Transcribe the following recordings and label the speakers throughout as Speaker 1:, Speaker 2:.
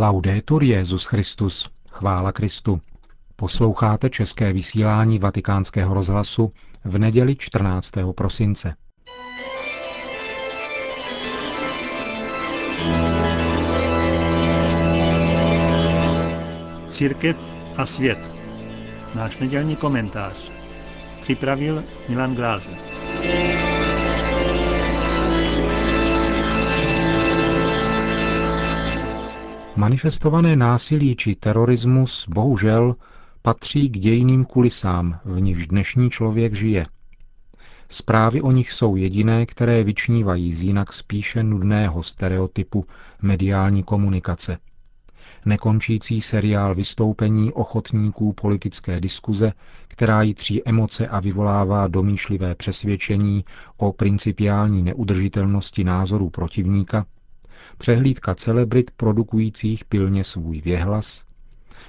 Speaker 1: Laudetur Jezus Christus. Chvála Kristu. Posloucháte české vysílání Vatikánského rozhlasu v neděli 14. prosince.
Speaker 2: Církev a svět. Náš nedělní komentář. Připravil Milan Glázer.
Speaker 1: Manifestované násilí či terorismus bohužel patří k dějiným kulisám, v nichž dnešní člověk žije. Zprávy o nich jsou jediné, které vyčnívají z jinak spíše nudného stereotypu mediální komunikace. Nekončící seriál vystoupení ochotníků politické diskuze, která jitří emoce a vyvolává domýšlivé přesvědčení o principiální neudržitelnosti názorů protivníka – přehlídka celebrit produkujících pilně svůj věhlas,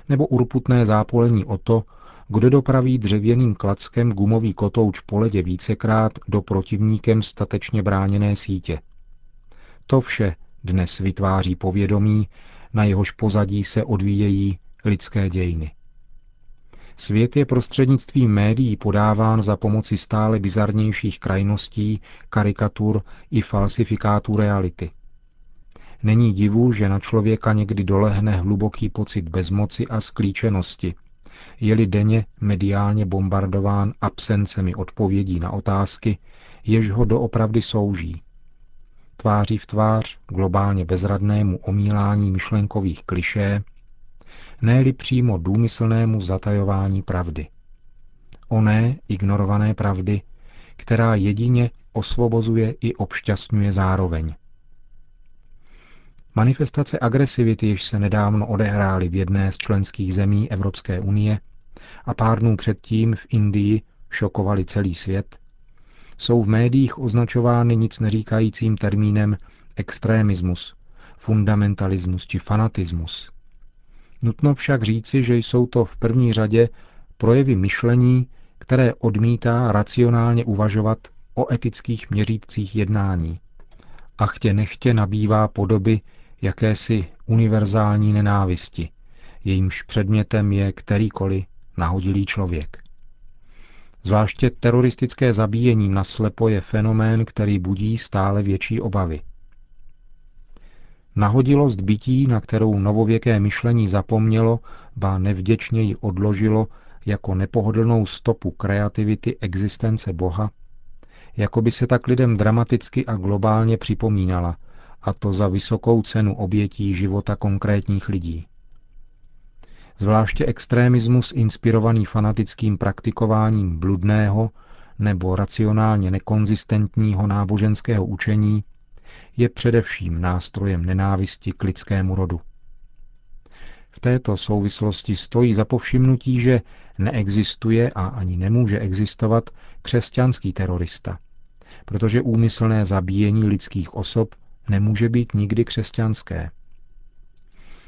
Speaker 1: nebo urputné zápolení o to, kdo dopraví dřevěným klackem gumový kotouč po ledě vícekrát do protivníkem statečně bráněné sítě. To vše dnes vytváří povědomí, na jehož pozadí se odvíjejí lidské dějiny. Svět je prostřednictvím médií podáván za pomoci stále bizarnějších krajností, karikatur i falsifikátů reality. Není divu, že na člověka někdy dolehne hluboký pocit bezmoci a sklíčenosti, je-li denně mediálně bombardován absencemi odpovědí na otázky, jež ho doopravdy souží. Tváří v tvář globálně bezradnému omílání myšlenkových klišé, ne přímo důmyslnému zatajování pravdy. Oné ignorované pravdy, která jedině osvobozuje i obšťastňuje zároveň. Manifestace agresivity, jež se nedávno odehrály v jedné z členských zemí Evropské unie a pár dnů předtím v Indii šokovaly celý svět, jsou v médiích označovány nic neříkajícím termínem extrémismus, fundamentalismus či fanatismus. Nutno však říci, že jsou to v první řadě projevy myšlení, které odmítá racionálně uvažovat o etických měřítcích jednání. A chtě nechtě nabývá podoby jakési univerzální nenávisti, jejímž předmětem je kterýkoliv nahodilý člověk. Zvláště teroristické zabíjení naslepo je fenomén, který budí stále větší obavy. Nahodilost bytí, na kterou novověké myšlení zapomnělo, ba nevděčně ji odložilo jako nepohodlnou stopu kreativity existence Boha, jako by se tak lidem dramaticky a globálně připomínala – a to za vysokou cenu obětí života konkrétních lidí. Zvláště extrémismus inspirovaný fanatickým praktikováním bludného nebo racionálně nekonzistentního náboženského učení je především nástrojem nenávisti k lidskému rodu. V této souvislosti stojí za povšimnutí, že neexistuje a ani nemůže existovat křesťanský terorista, protože úmyslné zabíjení lidských osob nemůže být nikdy křesťanské.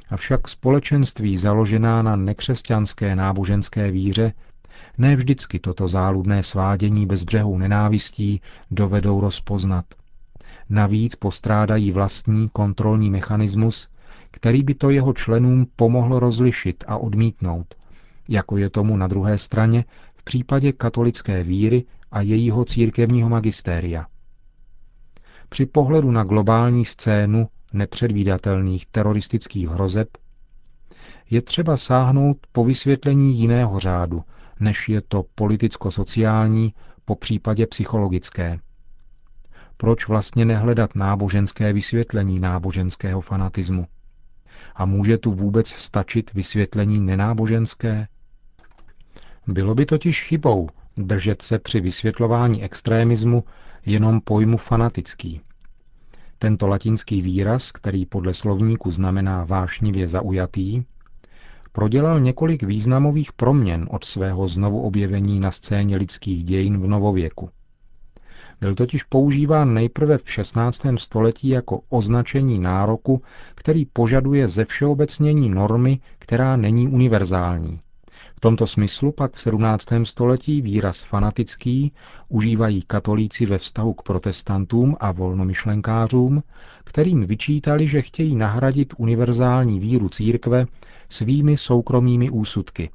Speaker 1: Avšak společenství založená na nekřesťanské náboženské víře ne vždycky toto záludné svádění bez břehou nenávistí dovedou rozpoznat. Navíc postrádají vlastní kontrolní mechanismus, který by to jeho členům pomohl rozlišit a odmítnout, jako je tomu na druhé straně v případě katolické víry a jejího církevního magistéria. Při pohledu na globální scénu nepředvídatelných teroristických hrozeb je třeba sáhnout po vysvětlení jiného řádu, než je to politicko-sociální, po případě psychologické. Proč vlastně nehledat náboženské vysvětlení náboženského fanatismu? A může tu vůbec stačit vysvětlení nenáboženské? Bylo by totiž chybou držet se při vysvětlování extrémismu jenom pojmu fanatický. Tento latinský výraz, který podle slovníku znamená vášnivě zaujatý, prodělal několik významových proměn od svého znovu objevení na scéně lidských dějin v novověku. Byl totiž používán nejprve v 16. století jako označení nároku, který požaduje ze všeobecnění normy, která není univerzální, V tomto smyslu pak v 17. století výraz fanatický užívají katolíci ve vztahu k protestantům a volnomyšlenkářům, kterým vyčítali, že chtějí nahradit univerzální víru církve svými soukromými úsudky.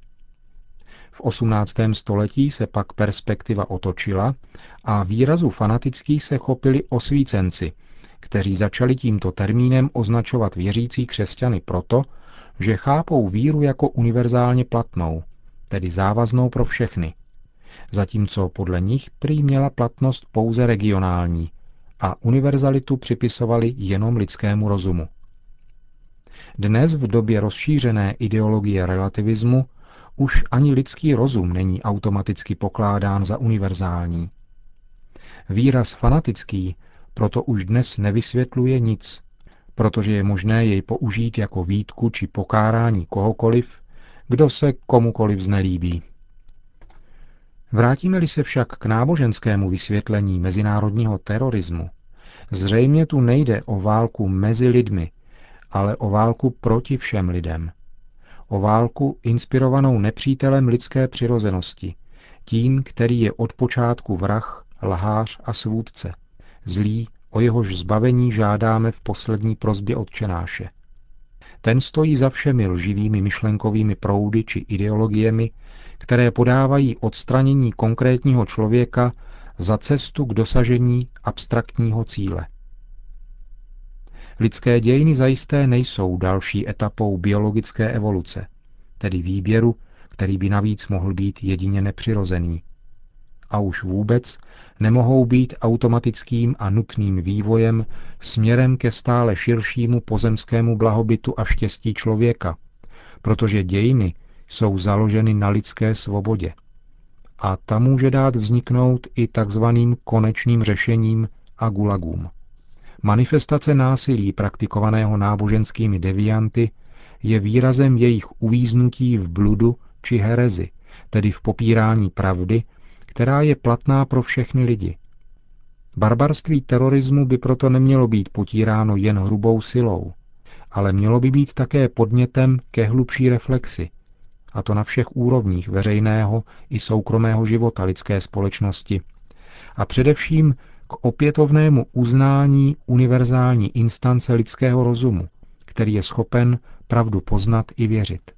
Speaker 1: V 18. století se pak perspektiva otočila a výrazu fanatický se chopili osvícenci, kteří začali tímto termínem označovat věřící křesťany proto, že chápou víru jako univerzálně platnou, tedy závaznou pro všechny, zatímco podle nich prý měla platnost pouze regionální a univerzalitu připisovali jenom lidskému rozumu. Dnes v době rozšířené ideologie relativismu už ani lidský rozum není automaticky pokládán za univerzální. Výraz fanatický proto už dnes nevysvětluje nic, protože je možné jej použít jako výtku či pokárání kohokoliv, kdo se komukoliv znelíbí. Vrátíme-li se však k náboženskému vysvětlení mezinárodního terorismu, zřejmě tu nejde o válku mezi lidmi, ale o válku proti všem lidem. O válku inspirovanou nepřítelem lidské přirozenosti, tím, který je od počátku vrah, lhář a svůdce, zlý, o jehož zbavení žádáme v poslední prozbě odčenáše. Ten stojí za všemi lživými myšlenkovými proudy či ideologiemi, které podávají odstranění konkrétního člověka za cestu k dosažení abstraktního cíle. Lidské dějiny zajisté nejsou další etapou biologické evoluce, tedy výběru, který by navíc mohl být jedině nepřirozený. A už vůbec nemohou být automatickým a nutným vývojem směrem ke stále širšímu pozemskému blahobytu a štěstí člověka, protože dějiny jsou založeny na lidské svobodě. A ta může dát vzniknout i takzvaným konečným řešením a gulagům. Manifestace násilí praktikovaného náboženskými devianty je výrazem jejich uvíznutí v bludu či herezi, tedy v popírání pravdy, která je platná pro všechny lidi. Barbarství terorismu by proto nemělo být potíráno jen hrubou silou, ale mělo by být také podnětem ke hlubší reflexi, a to na všech úrovních veřejného i soukromého života lidské společnosti, a především k opětovnému uznání univerzální instance lidského rozumu, který je schopen pravdu poznat i věřit.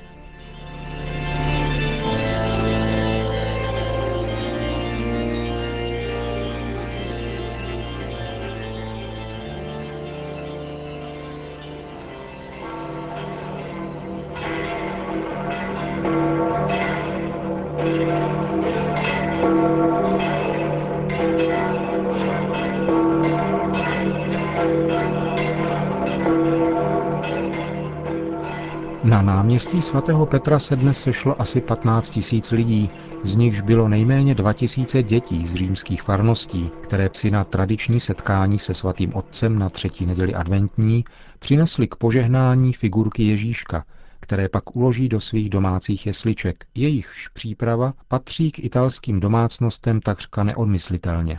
Speaker 1: Náměstí svatého Petra se dnes sešlo asi 15 tisíc lidí, z nichž bylo nejméně 2000 dětí z římských farností, které si na tradiční setkání se svatým otcem na třetí neděli adventní přinesli k požehnání figurky Ježíška, které pak uloží do svých domácích jesliček. Jejichž příprava patří k italským domácnostem takřka neodmyslitelně.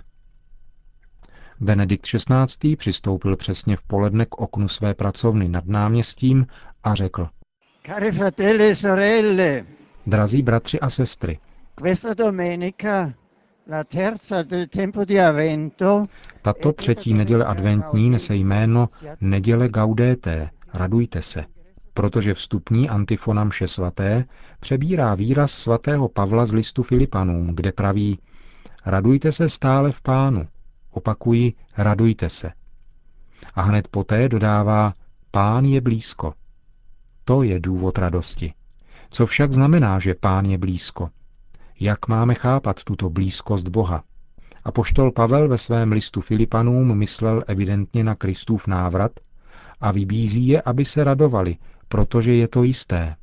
Speaker 1: Benedikt XVI. přistoupil přesně v poledne k oknu své pracovny nad náměstím a řekl –
Speaker 3: Cari fratelli e sorelle,
Speaker 1: Drazí bratři a sestry,
Speaker 3: questa domenica, la terza del tempo di Avento,
Speaker 1: tato třetí neděle adventní nese jméno Neděle Gaudété, radujte se, protože vstupní antifona mše svaté přebírá výraz svatého Pavla z listu Filipanům, kde praví Radujte se stále v pánu, opakuji, radujte se. A hned poté dodává Pán je blízko. To je důvod radosti. Co však znamená, že pán je blízko? Jak máme chápat tuto blízkost Boha? A poštol Pavel ve svém listu Filipanům myslel evidentně na Kristův návrat a vybízí je, aby se radovali, protože je to jisté.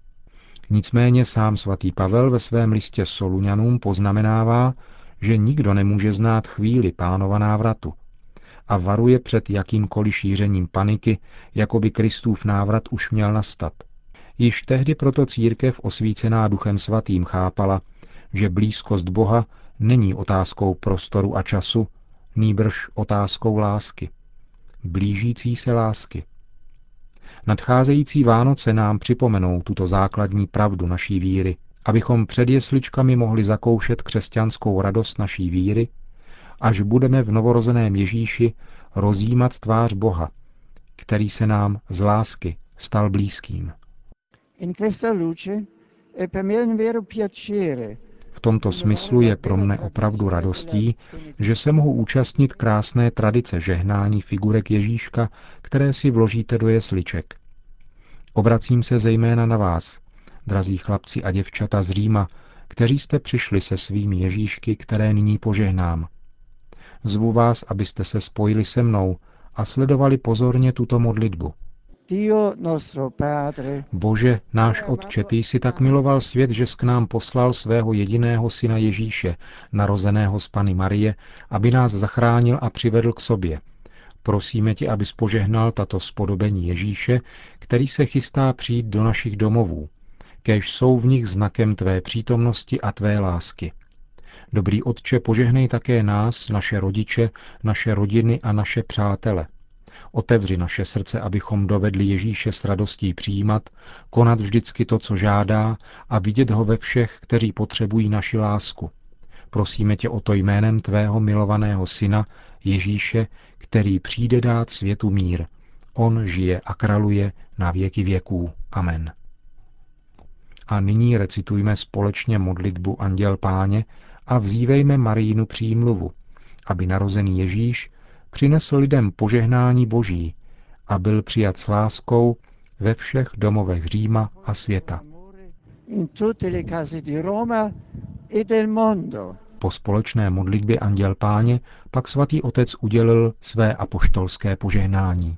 Speaker 1: Nicméně sám svatý Pavel ve svém listě Soluňanům poznamenává, že nikdo nemůže znát chvíli pánova návratu a varuje před jakýmkoliv šířením paniky, jako by Kristův návrat už měl nastat – Již tehdy proto církev osvícená duchem svatým chápala, že blízkost Boha není otázkou prostoru a času, nýbrž otázkou lásky. Blížící se lásky. Nadcházející Vánoce nám připomenou tuto základní pravdu naší víry, abychom před jesličkami mohli zakoušet křesťanskou radost naší víry, až budeme v novorozeném Ježíši rozjímat tvář Boha, který se nám z lásky stal blízkým. V tomto smyslu je pro mne opravdu radostí, že se mohu účastnit krásné tradice žehnání figurek Ježíška, které si vložíte do jesliček. Obracím se zejména na vás, drazí chlapci a děvčata z Říma, kteří jste přišli se svými Ježíšky, které nyní požehnám. Zvu vás, abyste se spojili se mnou a sledovali pozorně tuto modlitbu. Bože, náš Otče, ty jsi tak miloval svět, že k nám poslal svého jediného syna Ježíše, narozeného z Pany Marie, aby nás zachránil a přivedl k sobě. Prosíme tě, aby požehnal tato spodobení Ježíše, který se chystá přijít do našich domovů. Kéž jsou v nich znakem tvé přítomnosti a tvé lásky. Dobrý Otče, požehnej také nás, naše rodiče, naše rodiny a naše přátele – Otevři naše srdce, abychom dovedli Ježíše s radostí přijímat, konat vždycky to, co žádá a vidět ho ve všech, kteří potřebují naši lásku. Prosíme tě o to jménem tvého milovaného syna, Ježíše, který přijde dát světu mír. On žije a kraluje na věky věků. Amen. A nyní recitujme společně modlitbu Anděl Páně a vzívejme Marínu přímluvu, aby narozený Ježíš přinesl lidem požehnání Boží a byl přijat s láskou ve všech domovech Říma a světa.
Speaker 3: e del mondo.
Speaker 1: Po společné modlitbě Anděl Páně pak svatý otec udělil své apoštolské požehnání.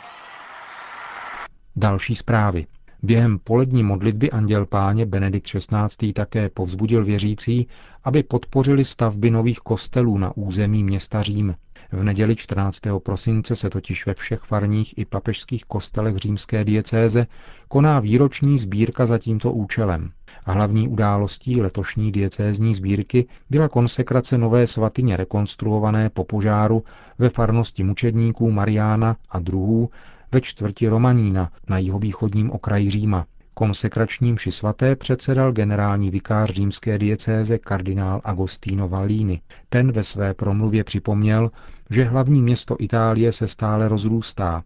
Speaker 1: Další zprávy. Během polední modlitby Anděl Páně Benedikt XVI. také povzbudil věřící, aby podpořili stavby nových kostelů na území města Řím. V neděli 14. prosince se totiž ve všech farních i papežských kostelech římské diecéze koná výroční sbírka za tímto účelem. A hlavní událostí letošní diecézní sbírky byla konsekrace nové svatyně rekonstruované po požáru ve farnosti mučedníků Mariána a druhů ve čtvrti Romanína na jihovýchodním okraji Říma. Konsekračním ši svaté předsedal generální vikář římské diecéze kardinál Agostino Vallini. Ten ve své promluvě připomněl, že hlavní město Itálie se stále rozrůstá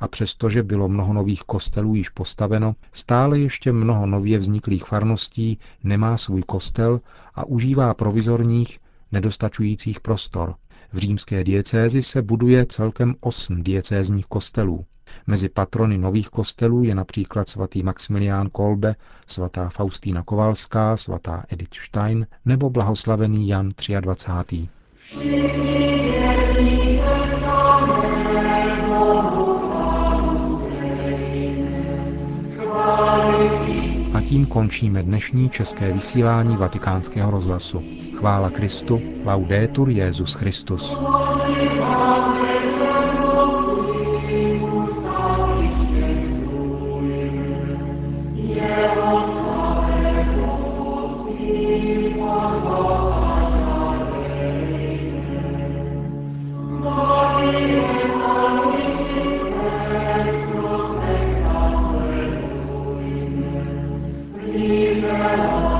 Speaker 1: a přestože bylo mnoho nových kostelů již postaveno, stále ještě mnoho nově vzniklých farností nemá svůj kostel a užívá provizorních, nedostačujících prostor. V římské diecézi se buduje celkem osm diecézních kostelů. Mezi patrony nových kostelů je například svatý Maximilián Kolbe, svatá Faustína Kovalská, svatá Edith Stein nebo blahoslavený Jan 23. A tím končíme dnešní české vysílání vatikánského rozhlasu. Chvála Kristu, laudetur Jezus Christus.
Speaker 4: Amen.